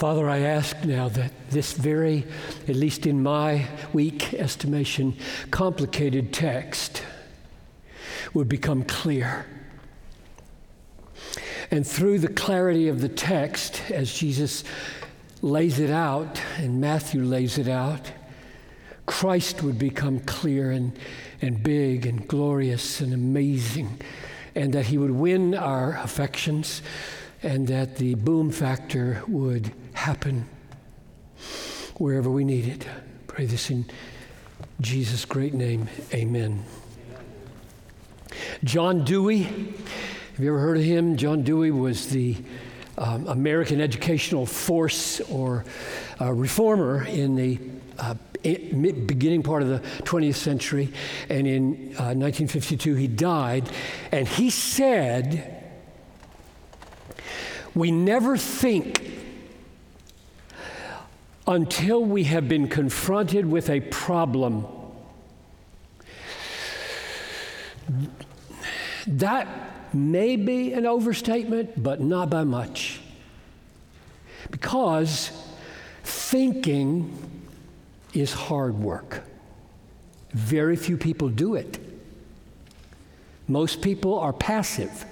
Father, I ask now that this very, at least in my weak estimation, complicated text would become clear. And through the clarity of the text, as Jesus lays it out and Matthew lays it out, Christ would become clear and, and big and glorious and amazing, and that he would win our affections, and that the boom factor would happen wherever we need it. Pray this in Jesus' great name. Amen. John Dewey, have you ever heard of him? John Dewey was the um, American educational force or uh, reformer in the uh, beginning part of the 20th century. And in uh, 1952, he died. And he said, We never think until we have been confronted with a problem. That may be an overstatement, but not by much. Because thinking is hard work. Very few people do it. Most people are passive,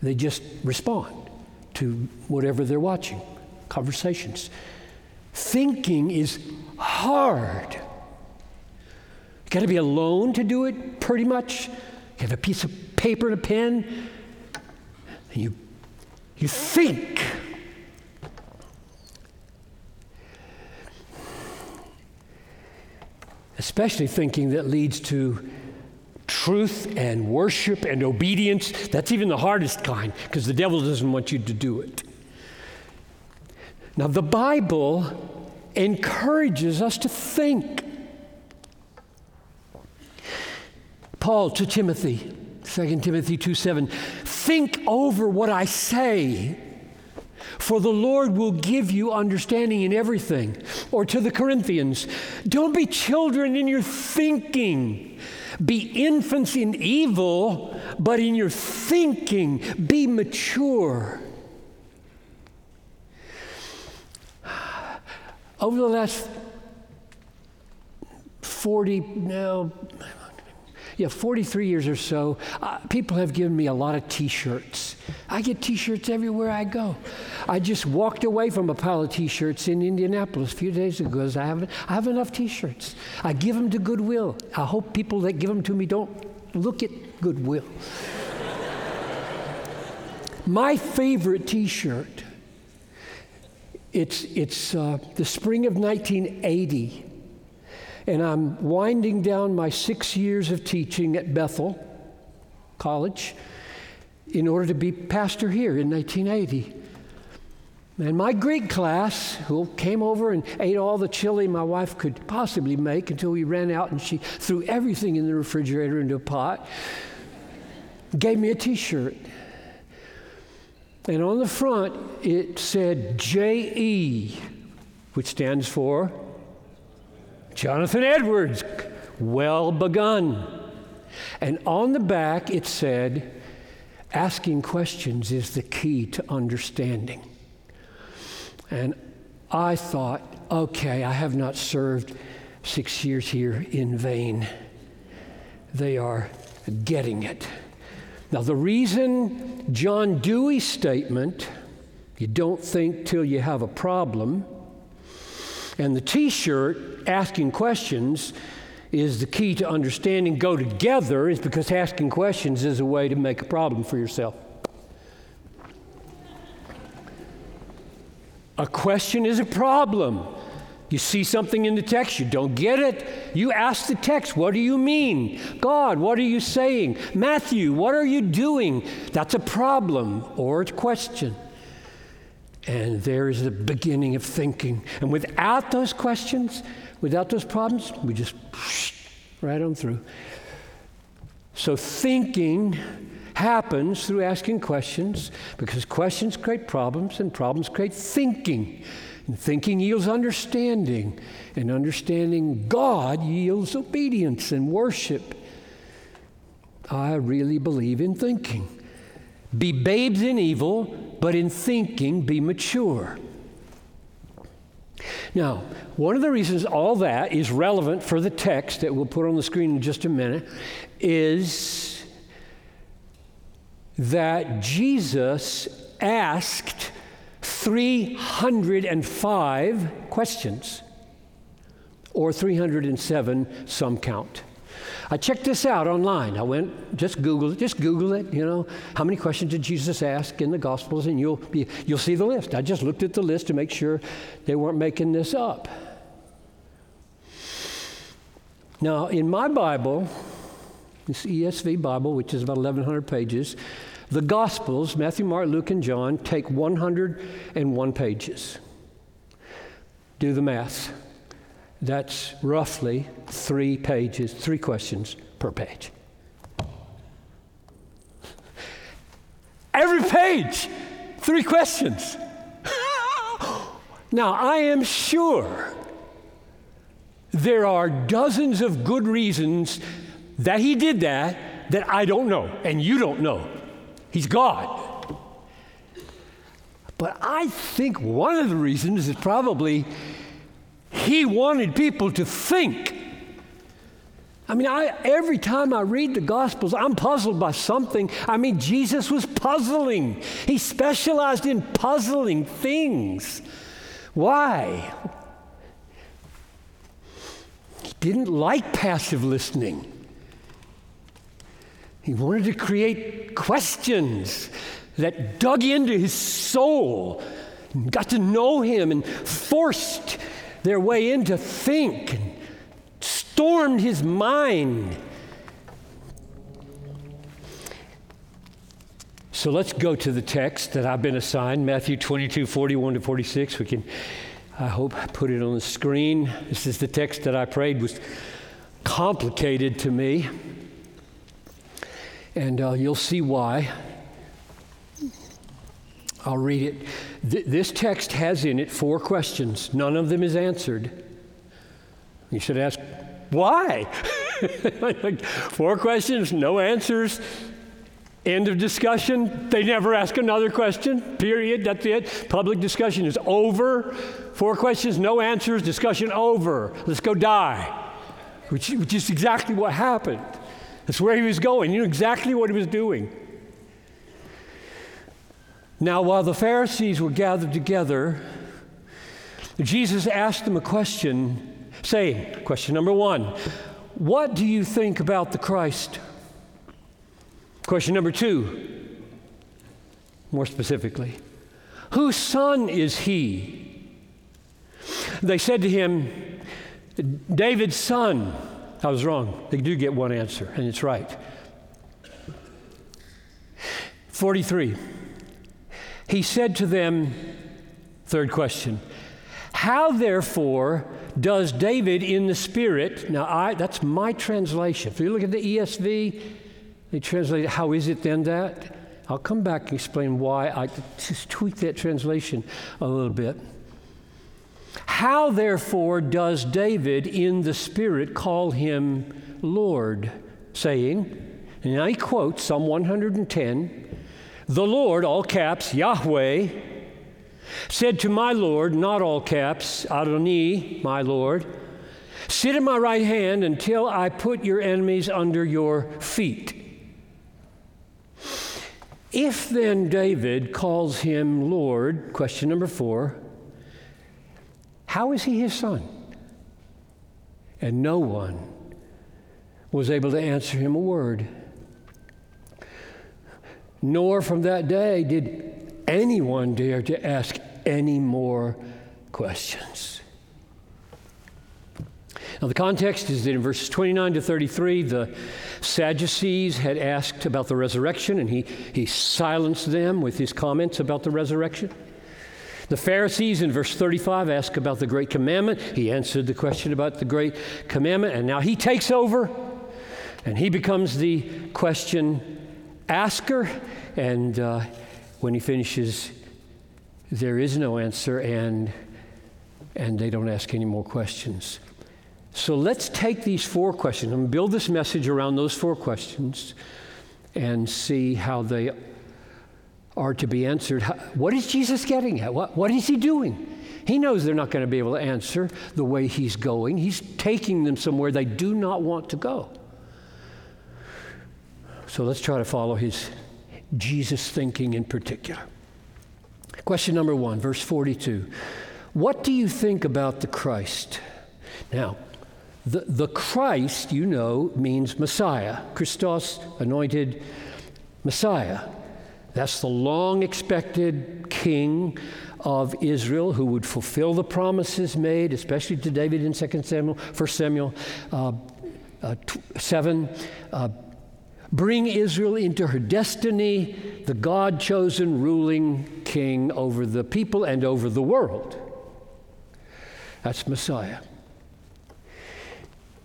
they just respond to whatever they're watching, conversations. Thinking is hard. You got to be alone to do it, pretty much. You have a piece of paper and a pen, and you, you think. Especially thinking that leads to truth and worship and obedience. That's even the hardest kind because the devil doesn't want you to do it. Now, the Bible encourages us to think. Paul to Timothy, 2 Timothy 2 7, think over what I say, for the Lord will give you understanding in everything. Or to the Corinthians, don't be children in your thinking. Be infants in evil, but in your thinking, be mature. Over the last 40, no, yeah, 43 years or so, uh, people have given me a lot of t shirts. I get t shirts everywhere I go. I just walked away from a pile of t shirts in Indianapolis a few days ago because I have, I have enough t shirts. I give them to Goodwill. I hope people that give them to me don't look at Goodwill. My favorite t shirt it's, it's uh, the spring of 1980, and I'm winding down my six years of teaching at Bethel College in order to be pastor here in 1980. And my Greek class, who came over and ate all the chili my wife could possibly make until we ran out and she threw everything in the refrigerator into a pot, gave me a t shirt. And on the front, it said JE, which stands for Jonathan Edwards, well begun. And on the back, it said, asking questions is the key to understanding. And I thought, okay, I have not served six years here in vain. They are getting it. Now, the reason John Dewey's statement, you don't think till you have a problem, and the t shirt, asking questions, is the key to understanding go together is because asking questions is a way to make a problem for yourself. A question is a problem. You see something in the text, you don't get it. You ask the text, What do you mean? God, what are you saying? Matthew, what are you doing? That's a problem or a question. And there is the beginning of thinking. And without those questions, without those problems, we just right on through. So thinking happens through asking questions because questions create problems and problems create thinking. And thinking yields understanding, and understanding God yields obedience and worship. I really believe in thinking. Be babes in evil, but in thinking be mature. Now, one of the reasons all that is relevant for the text that we'll put on the screen in just a minute is that Jesus asked 305 questions, or 307, some count. I checked this out online. I went, just Google it, just Google it, you know, how many questions did Jesus ask in the Gospels, and you'll, be, you'll see the list. I just looked at the list to make sure they weren't making this up. Now, in my Bible, this ESV Bible, which is about 1,100 pages, the Gospels, Matthew, Mark, Luke, and John, take 101 pages. Do the math. That's roughly three pages, three questions per page. Every page, three questions. now, I am sure there are dozens of good reasons that he did that that I don't know and you don't know. He's God. But I think one of the reasons is probably he wanted people to think. I mean, I, every time I read the Gospels, I'm puzzled by something. I mean, Jesus was puzzling, he specialized in puzzling things. Why? He didn't like passive listening. He wanted to create questions that dug into his soul, and got to know him, and forced their way in to think and stormed his mind. So let's go to the text that I've been assigned Matthew 22, 41 to 46. We can, I hope, put it on the screen. This is the text that I prayed was complicated to me. And uh, you'll see why. I'll read it. Th- this text has in it four questions. None of them is answered. You should ask, why? four questions, no answers. End of discussion. They never ask another question, period. That's it. Public discussion is over. Four questions, no answers, discussion over. Let's go die. Which, which is exactly what happened. That's where he was going. You knew exactly what he was doing. Now, while the Pharisees were gathered together, Jesus asked them a question, saying, Question number one, what do you think about the Christ? Question number two, more specifically, whose son is he? They said to him, David's son. I was wrong. They do get one answer, and it's right. 43. He said to them, third question, how therefore does David in the Spirit, now I, that's my translation. If you look at the ESV, they translate how is it then that? I'll come back and explain why I just tweak that translation a little bit. How therefore does David in the Spirit call him Lord, saying, and he quotes Psalm 110 the Lord, all caps, Yahweh, said to my Lord, not all caps, Adoni, my Lord, sit at my right hand until I put your enemies under your feet. If then David calls him Lord, question number four, how is he his son? And no one was able to answer him a word. Nor from that day did anyone dare to ask any more questions. Now, the context is that in verses 29 to 33, the Sadducees had asked about the resurrection, and he, he silenced them with his comments about the resurrection. The Pharisees in verse 35 ask about the Great Commandment. He answered the question about the Great Commandment, and now he takes over and he becomes the question asker, and uh, when he finishes, there is no answer, and, and they don't ask any more questions. So let's take these four questions and build this message around those four questions and see how they are to be answered. What is Jesus getting at? What, what is he doing? He knows they're not going to be able to answer the way he's going. He's taking them somewhere they do not want to go. So let's try to follow his Jesus thinking in particular. Question number one, verse 42. What do you think about the Christ? Now, the, the Christ, you know, means Messiah. Christos, anointed Messiah. That's the long expected king of Israel who would fulfill the promises made, especially to David in 2 Samuel, 1 Samuel uh, uh, 7. Uh, bring Israel into her destiny, the God chosen ruling king over the people and over the world. That's Messiah.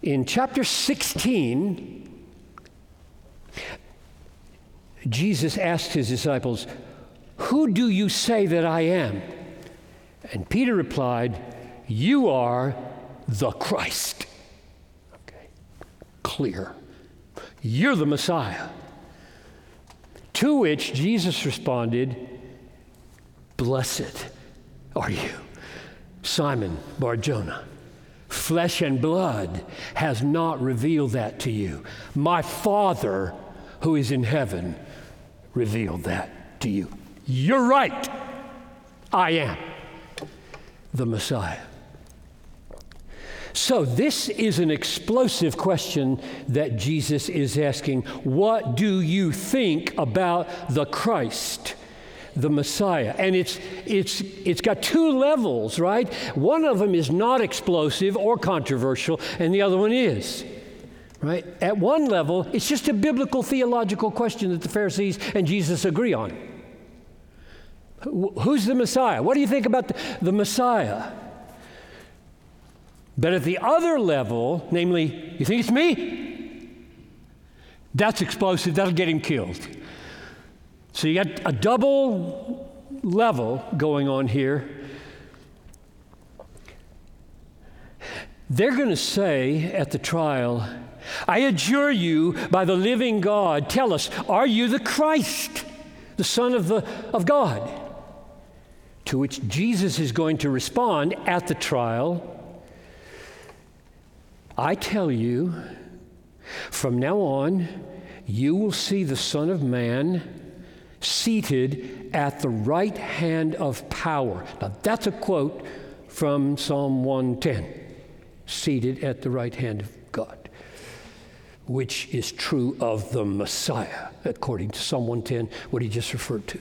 In chapter 16, Jesus asked his disciples, Who do you say that I am? And Peter replied, You are the Christ. Okay, clear. You're the Messiah. To which Jesus responded, Blessed are you, Simon Barjona. Flesh and blood has not revealed that to you. My Father who is in heaven revealed that to you. You're right. I am the Messiah. So, this is an explosive question that Jesus is asking. What do you think about the Christ? the Messiah. And it's, it's, it's got two levels, right? One of them is not explosive or controversial, and the other one is. Right? At one level, it's just a biblical theological question that the Pharisees and Jesus agree on. Who's the Messiah? What do you think about the, the Messiah? But at the other level, namely, you think it's me? That's explosive, that'll get him killed. So you got a double level going on here. They're going to say at the trial, I adjure you by the living God, tell us, are you the Christ, the Son of, the, of God? To which Jesus is going to respond at the trial I tell you, from now on, you will see the Son of Man seated at the right hand of power. Now, that's a quote from Psalm 110 seated at the right hand of God, which is true of the Messiah, according to Psalm 110, what he just referred to.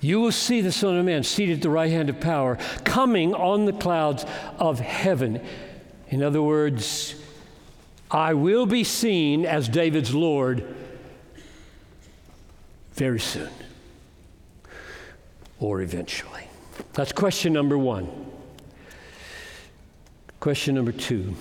You will see the Son of Man seated at the right hand of power, coming on the clouds of heaven. In other words, I will be seen as David's Lord very soon or eventually. That's question number one. Question number two.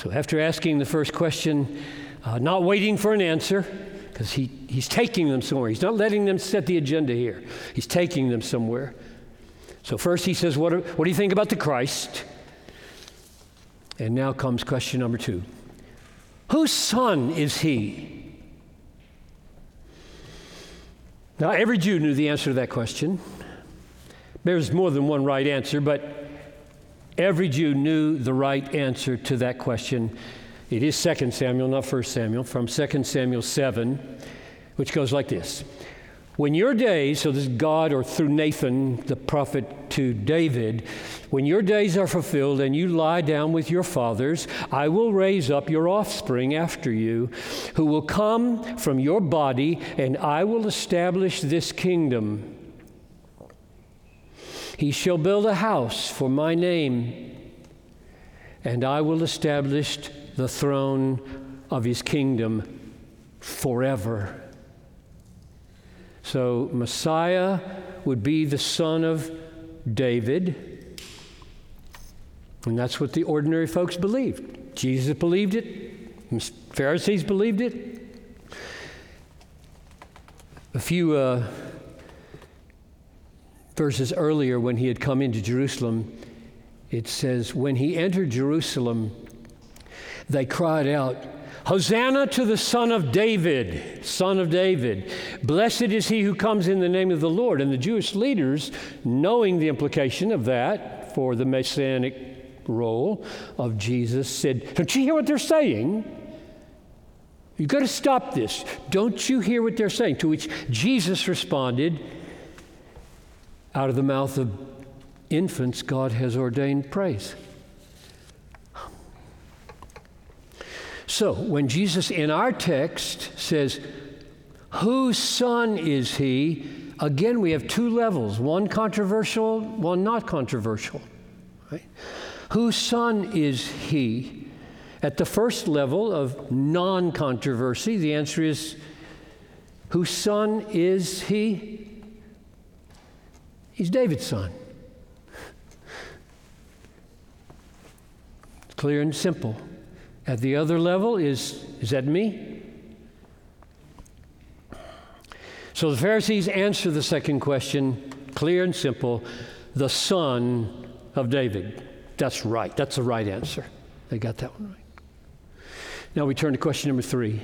So, after asking the first question, uh, not waiting for an answer, because he, he's taking them somewhere. He's not letting them set the agenda here, he's taking them somewhere. So, first he says, What, what do you think about the Christ? And now comes question number two Whose son is he? Now, every Jew knew the answer to that question. There's more than one right answer, but every Jew knew the right answer to that question. It is 2 Samuel, not 1 Samuel, from 2 Samuel 7, which goes like this when your days, so this is God or through Nathan, the prophet to David, when your days are fulfilled and you lie down with your fathers, I will raise up your offspring after you, who will come from your body, and I will establish this kingdom. He shall build a house for my name, and I will establish the throne of his kingdom forever. So, Messiah would be the son of David. And that's what the ordinary folks believed. Jesus believed it, Pharisees believed it. A few uh, verses earlier, when he had come into Jerusalem, it says, When he entered Jerusalem, they cried out, Hosanna to the Son of David, Son of David. Blessed is he who comes in the name of the Lord. And the Jewish leaders, knowing the implication of that for the messianic role of Jesus, said, Don't you hear what they're saying? You've got to stop this. Don't you hear what they're saying? To which Jesus responded, Out of the mouth of infants, God has ordained praise. So, when Jesus in our text says, Whose son is he? Again, we have two levels one controversial, one not controversial. Right? Whose son is he? At the first level of non controversy, the answer is Whose son is he? He's David's son. Clear and simple. At the other level is, is that me? So the Pharisees answer the second question clear and simple the son of David. That's right. That's the right answer. They got that one right. Now we turn to question number three.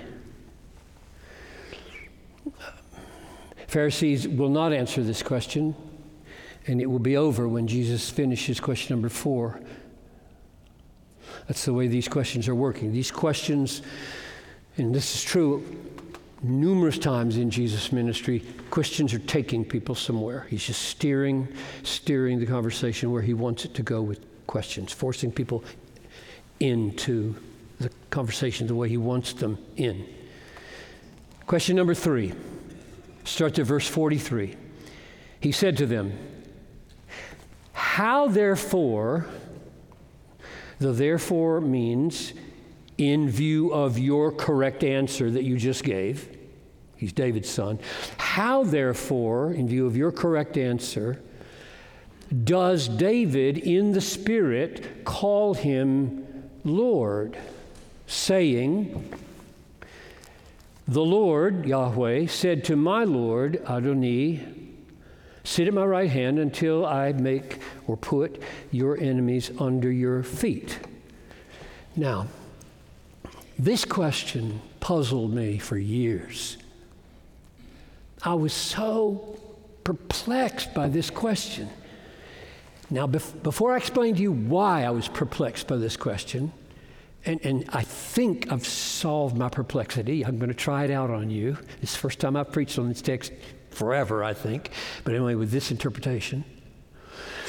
Pharisees will not answer this question, and it will be over when Jesus finishes question number four. That's the way these questions are working. These questions, and this is true numerous times in Jesus' ministry, questions are taking people somewhere. He's just steering, steering the conversation where he wants it to go with questions, forcing people into the conversation the way he wants them in. Question number three starts at verse 43. He said to them, How therefore the therefore means in view of your correct answer that you just gave. He's David's son. How, therefore, in view of your correct answer, does David in the Spirit call him Lord, saying, The Lord, Yahweh, said to my Lord, Adoni, Sit at my right hand until I make or put your enemies under your feet. Now, this question puzzled me for years. I was so perplexed by this question. Now, bef- before I explain to you why I was perplexed by this question, and, and I think I've solved my perplexity, I'm going to try it out on you. It's the first time I've preached on this text forever, I think. But anyway, with this interpretation.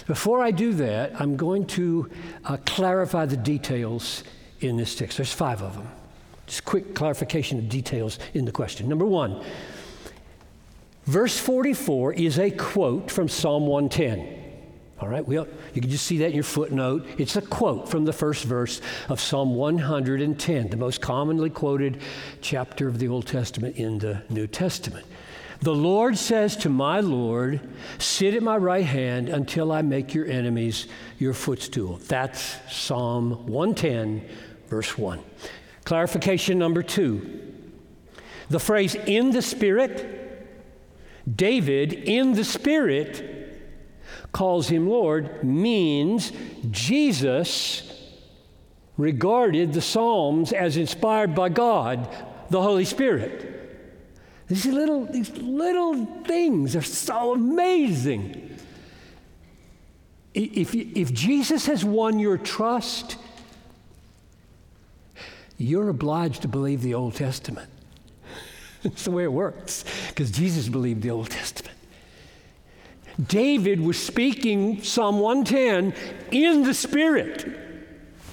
Before I do that, I'm going to uh, clarify the details in this text. There's five of them. Just quick clarification of details in the question. Number one, verse 44 is a quote from Psalm 110. All right, well, you can just see that in your footnote. It's a quote from the first verse of Psalm 110, the most commonly quoted chapter of the Old Testament in the New Testament. The Lord says to my Lord, Sit at my right hand until I make your enemies your footstool. That's Psalm 110, verse 1. Clarification number two the phrase in the Spirit, David in the Spirit calls him Lord, means Jesus regarded the Psalms as inspired by God, the Holy Spirit. These little, these little things are so amazing. If, if Jesus has won your trust, you're obliged to believe the Old Testament. That's the way it works, because Jesus believed the Old Testament. David was speaking Psalm 110 in the Spirit,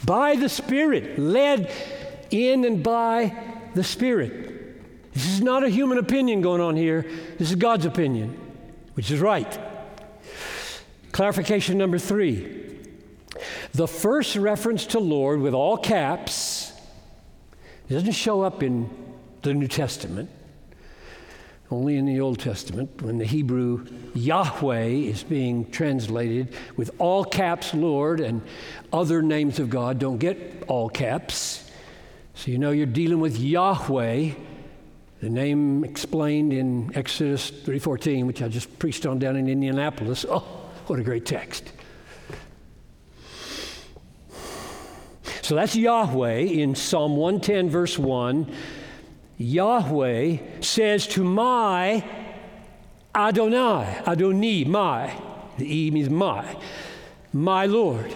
by the Spirit, led in and by the Spirit. This is not a human opinion going on here. This is God's opinion, which is right. Clarification number three the first reference to Lord with all caps doesn't show up in the New Testament, only in the Old Testament, when the Hebrew Yahweh is being translated with all caps Lord and other names of God don't get all caps. So you know you're dealing with Yahweh the name explained in Exodus 3:14, which I just preached on down in Indianapolis. Oh, what a great text. So that's Yahweh in Psalm 110, verse 1. Yahweh says to my Adonai, Adoni, my, the E means my, my Lord.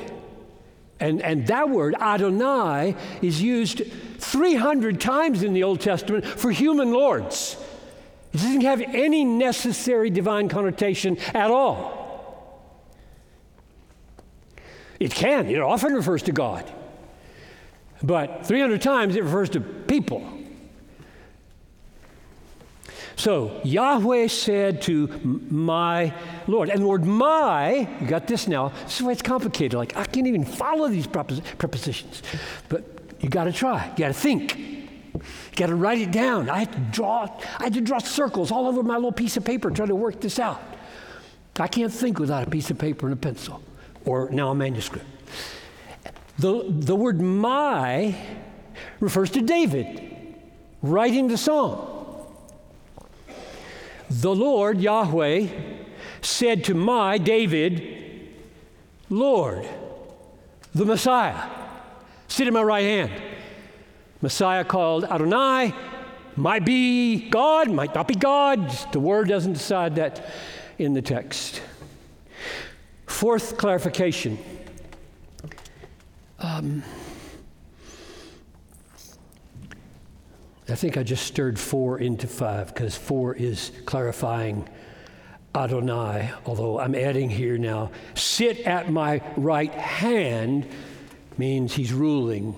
And, and that word, Adonai, is used 300 times in the Old Testament for human lords. It doesn't have any necessary divine connotation at all. It can, it often refers to God. But 300 times it refers to people. So Yahweh said to my Lord, and the word my, you got this now. This is why it's complicated. Like, I can't even follow these prepositions. But you got to try, you got to think. You got to write it down. I had to draw. I had to draw circles all over my little piece of paper trying to work this out. I can't think without a piece of paper and a pencil, or now a manuscript. The, the word my refers to David writing the song. The Lord, Yahweh, said to my David, Lord, the Messiah, sit at my right hand. Messiah called Adonai, might be God, might not be God. The word doesn't decide that in the text. Fourth clarification. Um, I think I just stirred four into five because four is clarifying Adonai, although I'm adding here now, sit at my right hand means he's ruling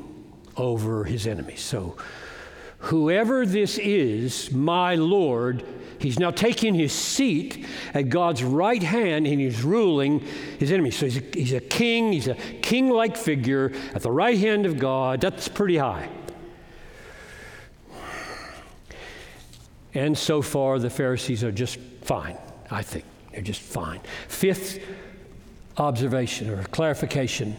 over his enemies. So, whoever this is, my Lord, he's now taking his seat at God's right hand and he's ruling his enemies. So, he's a, he's a king, he's a king like figure at the right hand of God. That's pretty high. And so far, the Pharisees are just fine, I think. They're just fine. Fifth observation or clarification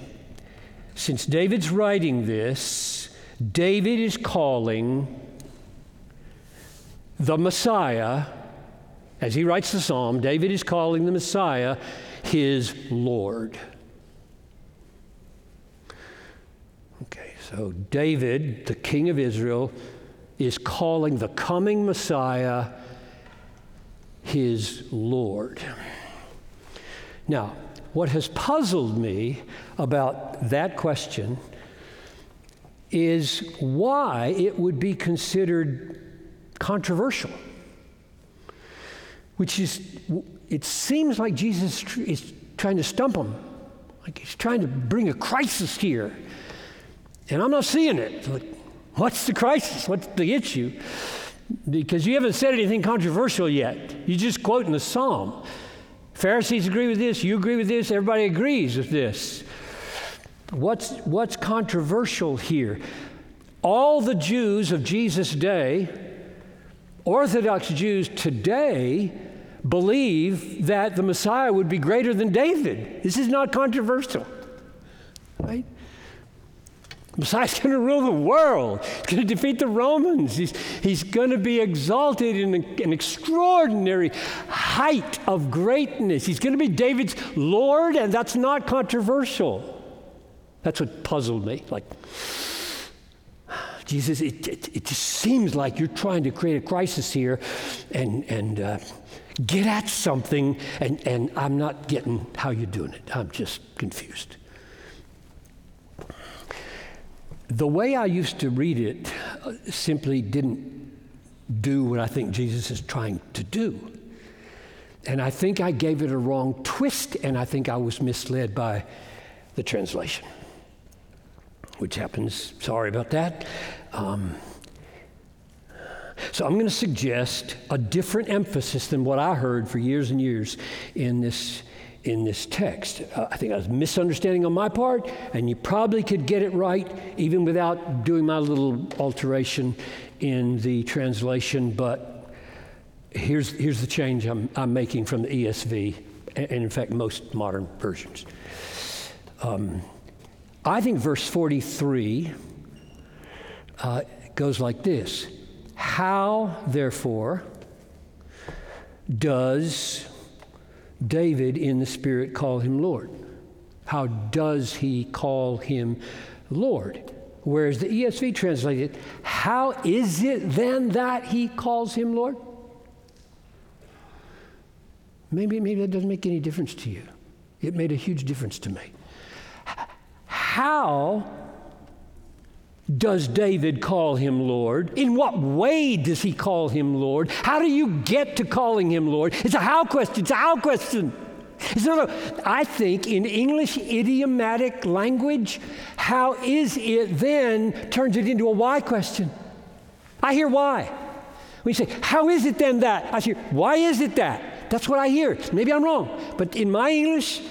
since David's writing this, David is calling the Messiah, as he writes the psalm, David is calling the Messiah his Lord. Okay, so David, the king of Israel, is calling the coming Messiah his Lord. Now, what has puzzled me about that question is why it would be considered controversial. Which is, it seems like Jesus is trying to stump him, like he's trying to bring a crisis here. And I'm not seeing it. Like, What's the crisis? What's the issue? Because you haven't said anything controversial yet. You're just quoting the psalm. Pharisees agree with this, you agree with this, everybody agrees with this. What's, what's controversial here? All the Jews of Jesus' day, Orthodox Jews today, believe that the Messiah would be greater than David. This is not controversial, right? Messiah's going to rule the world. He's going to defeat the Romans. He's, he's going to be exalted in an extraordinary height of greatness. He's going to be David's Lord, and that's not controversial. That's what puzzled me. Like, Jesus, it, it, it just seems like you're trying to create a crisis here and, and uh, get at something, and, and I'm not getting how you're doing it. I'm just confused. The way I used to read it uh, simply didn't do what I think Jesus is trying to do. And I think I gave it a wrong twist, and I think I was misled by the translation, which happens. Sorry about that. Um, so I'm going to suggest a different emphasis than what I heard for years and years in this in this text. Uh, I think I was misunderstanding on my part, and you probably could get it right even without doing my little alteration in the translation. But here's, here's the change I'm, I'm making from the ESV, and in fact, most modern versions. Um, I think verse 43 uh, goes like this How, therefore, does David in the Spirit call him Lord? How does he call him Lord. Whereas the ESV translated, How is it then that he calls him Lord? Maybe, maybe that doesn't make any difference to you. It made a huge difference to me. How does David call him Lord? In what way does he call him Lord? How do you get to calling him Lord? It's a how question. It's a how question. It's not a, I think in English idiomatic language, how is it then turns it into a why question. I hear why. You say, how is it then that? I hear, why is it that? That's what I hear. Maybe I'm wrong. But in my English,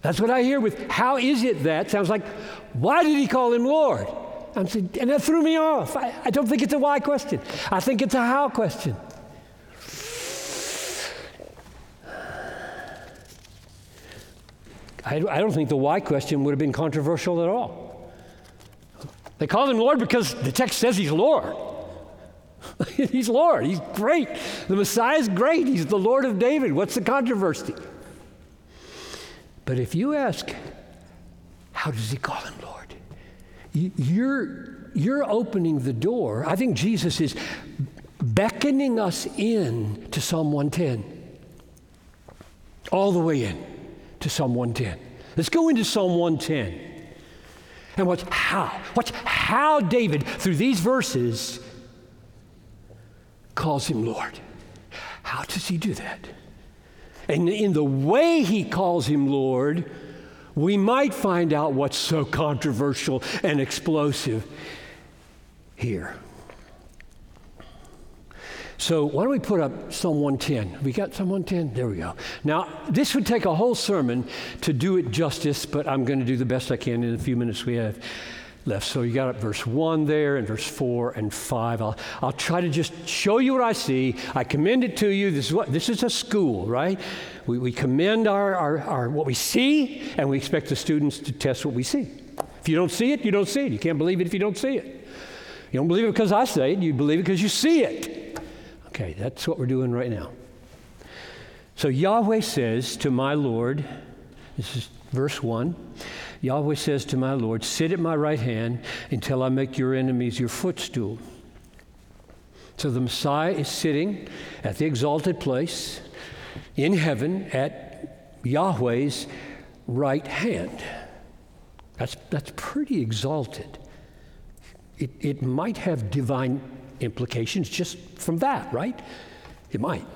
that's what I hear with how is it that? Sounds like, why did he call him Lord? I'm saying, and that threw me off. I, I don't think it's a why question. I think it's a how question. I, I don't think the why question would have been controversial at all. They called him Lord because the text says he's Lord. he's Lord. He's great. The Messiah is great. He's the Lord of David. What's the controversy? But if you ask, how does he call him Lord? You're, you're opening the door. I think Jesus is beckoning us in to Psalm 110. All the way in to Psalm 110. Let's go into Psalm 110 and watch how, watch how David, through these verses, calls him Lord. How does he do that? And in the way he calls him Lord, we might find out what's so controversial and explosive here. So why don't we put up Psalm 110? We got Psalm 110? There we go. Now, this would take a whole sermon to do it justice, but I'm going to do the best I can in the few minutes we have left. So you got verse 1 there and verse 4 and 5. I'll, I'll try to just show you what I see. I commend it to you. This is, what, this is a school, right? We, we commend our, our, our, what we see, and we expect the students to test what we see. If you don't see it, you don't see it. You can't believe it if you don't see it. You don't believe it because I say it, you believe it because you see it. Okay, that's what we're doing right now. So Yahweh says to my Lord, this is verse 1 Yahweh says to my Lord, Sit at my right hand until I make your enemies your footstool. So the Messiah is sitting at the exalted place in heaven at Yahweh's right hand. That's, that's pretty exalted. It, it might have divine implications just from that, right? It might.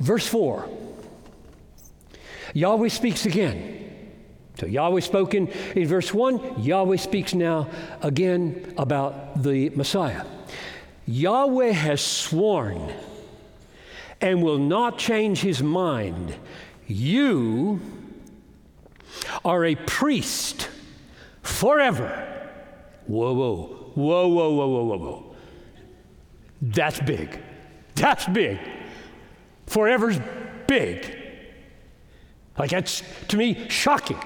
Verse 4 Yahweh speaks again. So Yahweh spoken in verse 1, Yahweh speaks now again about the Messiah. Yahweh has sworn and will not change his mind. You are a priest forever. Whoa, whoa, whoa, whoa, whoa, whoa, whoa, whoa. That's big. That's big. Forever's big. Like, that's to me shocking.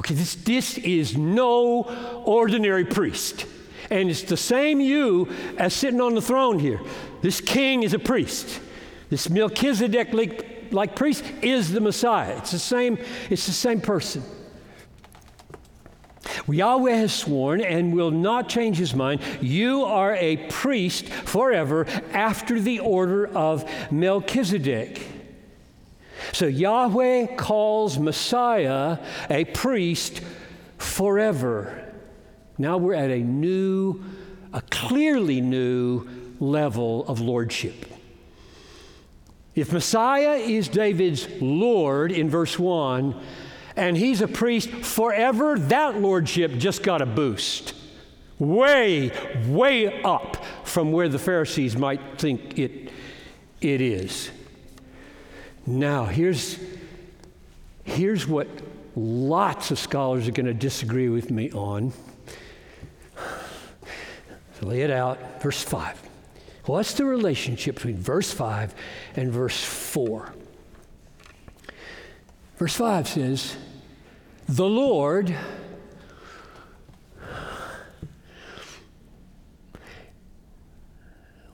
Okay, this, this is no ordinary priest. And it's the same you as sitting on the throne here. This king is a priest. This Melchizedek like, like priest is the Messiah. It's the same, it's the same person. Yahweh has sworn and will not change his mind. You are a priest forever after the order of Melchizedek. So Yahweh calls Messiah a priest forever. Now we're at a new, a clearly new level of lordship. If Messiah is David's Lord in verse 1, and he's a priest forever, that lordship just got a boost. Way, way up from where the Pharisees might think it, it is. Now, here's, here's what lots of scholars are going to disagree with me on. So lay it out. Verse 5. What's the relationship between verse 5 and verse 4? Verse 5 says, The Lord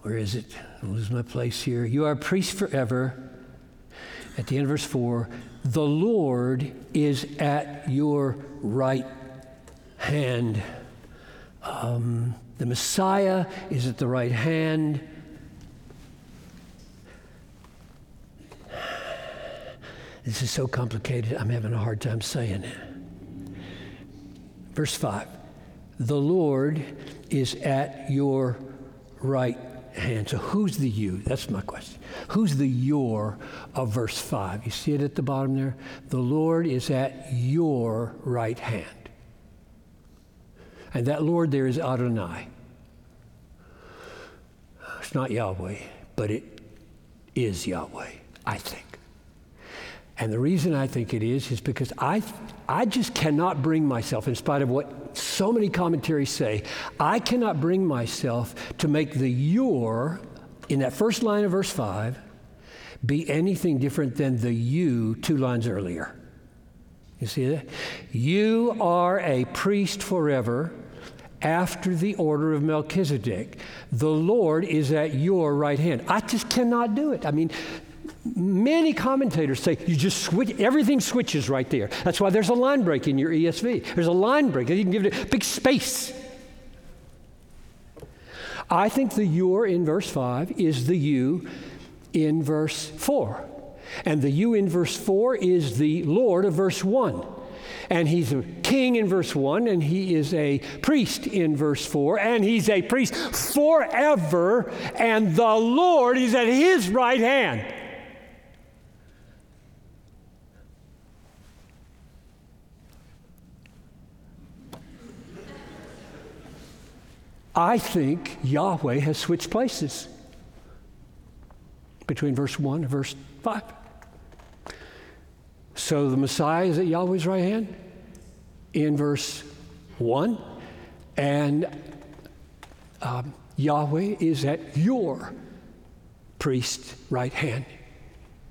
where is it? I lose my place here. You are a priest forever at the end of verse 4, the Lord is at your right hand. Um, the Messiah is at the right hand. This is so complicated, I'm having a hard time saying it. Verse 5 The Lord is at your right hand. So who's the you? That's my question. Who's the your of verse 5? You see it at the bottom there? The Lord is at your right hand. And that Lord there is Adonai. It's not Yahweh, but it is Yahweh, I think. And the reason I think it is is because I, I just cannot bring myself, in spite of what so many commentaries say, I cannot bring myself to make the your in that first line of verse 5 be anything different than the you two lines earlier. You see that? You are a priest forever after the order of Melchizedek. The Lord is at your right hand. I just cannot do it. I mean, Many commentators say you just switch, everything switches right there. That's why there's a line break in your ESV. There's a line break. You can give it a big space. I think the your in verse 5 is the you in verse 4. And the you in verse 4 is the Lord of verse 1. And he's a king in verse 1, and he is a priest in verse 4, and he's a priest forever, and the Lord is at his right hand. I think Yahweh has switched places between verse 1 and verse 5. So the Messiah is at Yahweh's right hand in verse 1, and um, Yahweh is at your priest's right hand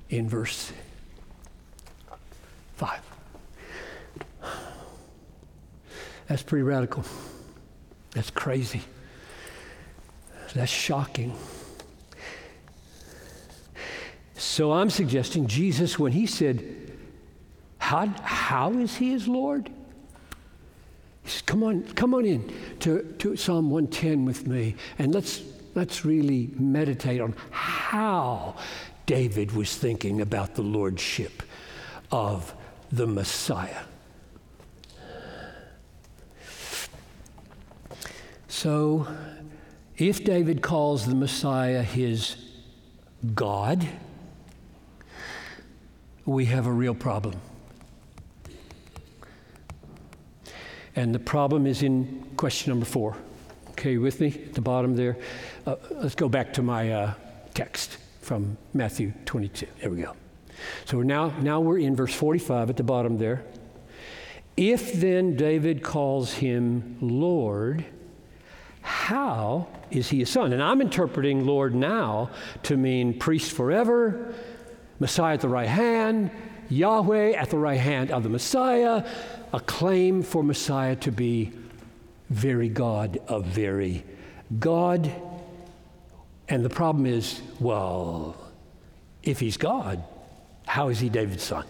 in verse 5. That's pretty radical. That's crazy. That's shocking. So I'm suggesting Jesus, when he said, How, how is he his Lord? He said, Come on, come on in to, to Psalm 110 with me, and let's, let's really meditate on how David was thinking about the lordship of the Messiah. So, if David calls the Messiah his God, we have a real problem. And the problem is in question number four. Okay, with me at the bottom there? Uh, let's go back to my uh, text from Matthew 22. There we go. So now, now we're in verse 45 at the bottom there. If then David calls him Lord, how is he a son? And I'm interpreting Lord now to mean priest forever, Messiah at the right hand, Yahweh at the right hand of the Messiah, a claim for Messiah to be very God of very God. And the problem is well, if he's God, how is he David's son?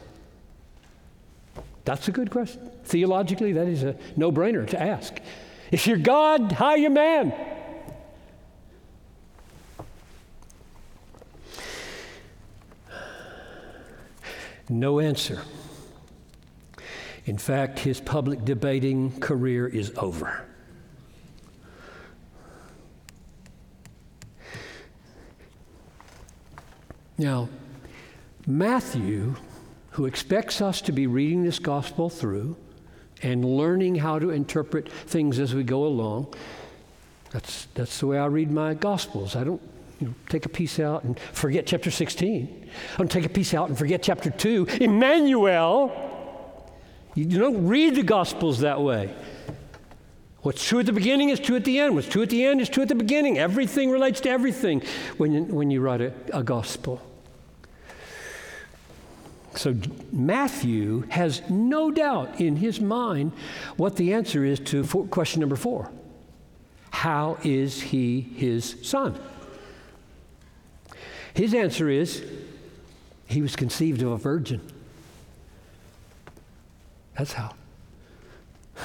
That's a good question. Theologically, that is a no brainer to ask. If you're God, how are you man? No answer. In fact, his public debating career is over. Now, Matthew, who expects us to be reading this gospel through, and learning how to interpret things as we go along. That's, that's the way I read my Gospels. I don't you know, take a piece out and forget chapter 16. I don't take a piece out and forget chapter 2. Emmanuel. You don't read the Gospels that way. What's true at the beginning is true at the end. What's true at the end is true at the beginning. Everything relates to everything when you, when you write a, a gospel. So Matthew has no doubt in his mind what the answer is to question number four How is he his son? His answer is He was conceived of a virgin. That's how.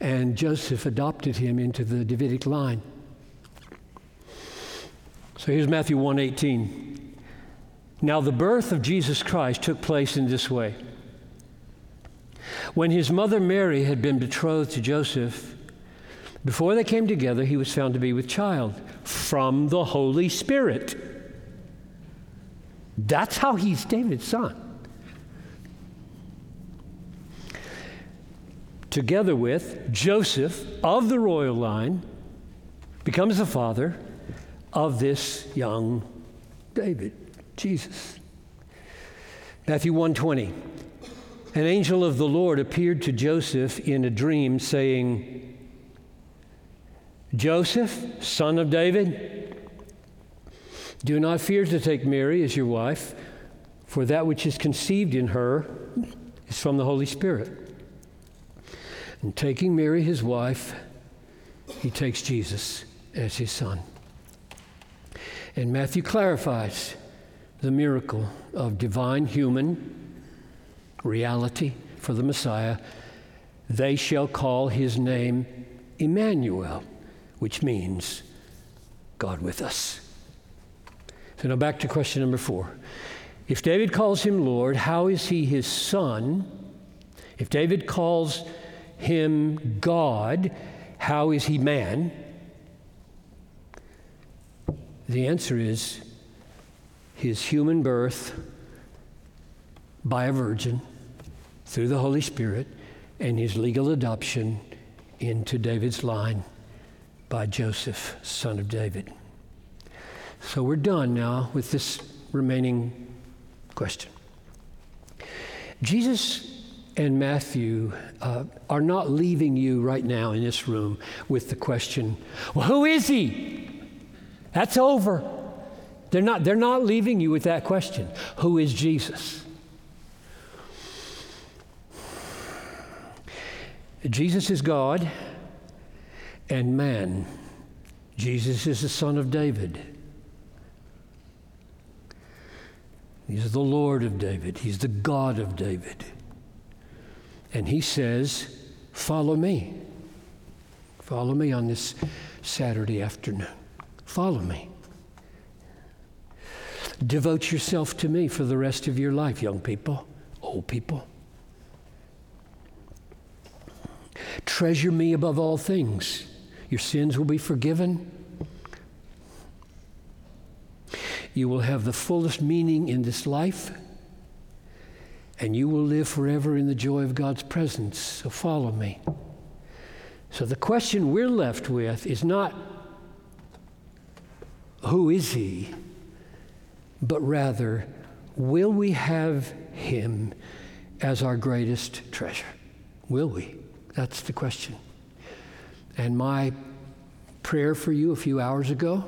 and Joseph adopted him into the Davidic line. So here's Matthew 1:18. Now the birth of Jesus Christ took place in this way. When his mother Mary had been betrothed to Joseph, before they came together, he was found to be with child from the Holy Spirit. That's how he's David's son. Together with Joseph of the royal line, becomes the father of this young David, Jesus. Matthew 120. An angel of the Lord appeared to Joseph in a dream saying, Joseph, son of David, do not fear to take Mary as your wife, for that which is conceived in her is from the Holy Spirit. And taking Mary, his wife, he takes Jesus as his son. And Matthew clarifies the miracle of divine human reality for the Messiah. They shall call his name Emmanuel, which means God with us. So now back to question number four. If David calls him Lord, how is he his son? If David calls him God, how is he man? The answer is his human birth by a virgin through the Holy Spirit and his legal adoption into David's line by Joseph, son of David. So we're done now with this remaining question. Jesus and Matthew uh, are not leaving you right now in this room with the question, well, who is he? That's over. They're not, they're not leaving you with that question Who is Jesus? Jesus is God and man. Jesus is the son of David. He's the Lord of David. He's the God of David. And he says, Follow me. Follow me on this Saturday afternoon. Follow me. Devote yourself to me for the rest of your life, young people, old people. Treasure me above all things. Your sins will be forgiven. You will have the fullest meaning in this life, and you will live forever in the joy of God's presence. So follow me. So the question we're left with is not who is he, but rather, will we have him as our greatest treasure? Will we? That's the question. And my prayer for you a few hours ago,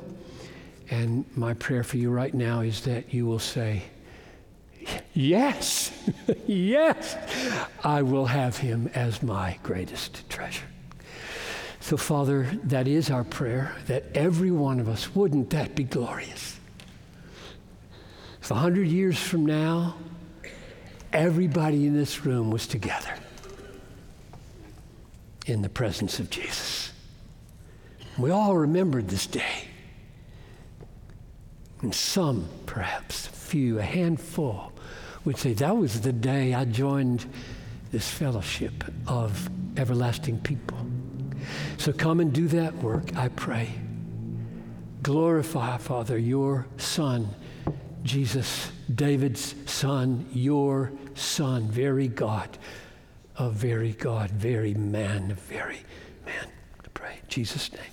and my prayer for you right now is that you will say, Yes, yes, I will have him as my greatest treasure. So, Father, that is our prayer, that every one of us, wouldn't that be glorious? If a hundred years from now, everybody in this room was together in the presence of Jesus. We all remembered this day. And some, perhaps, few, a handful, would say, That was the day I joined this fellowship of everlasting people. So come and do that work, I pray. Glorify, Father, your Son, Jesus, David's Son, your Son, very God, a very God, very man, a very man. I pray. Jesus' name.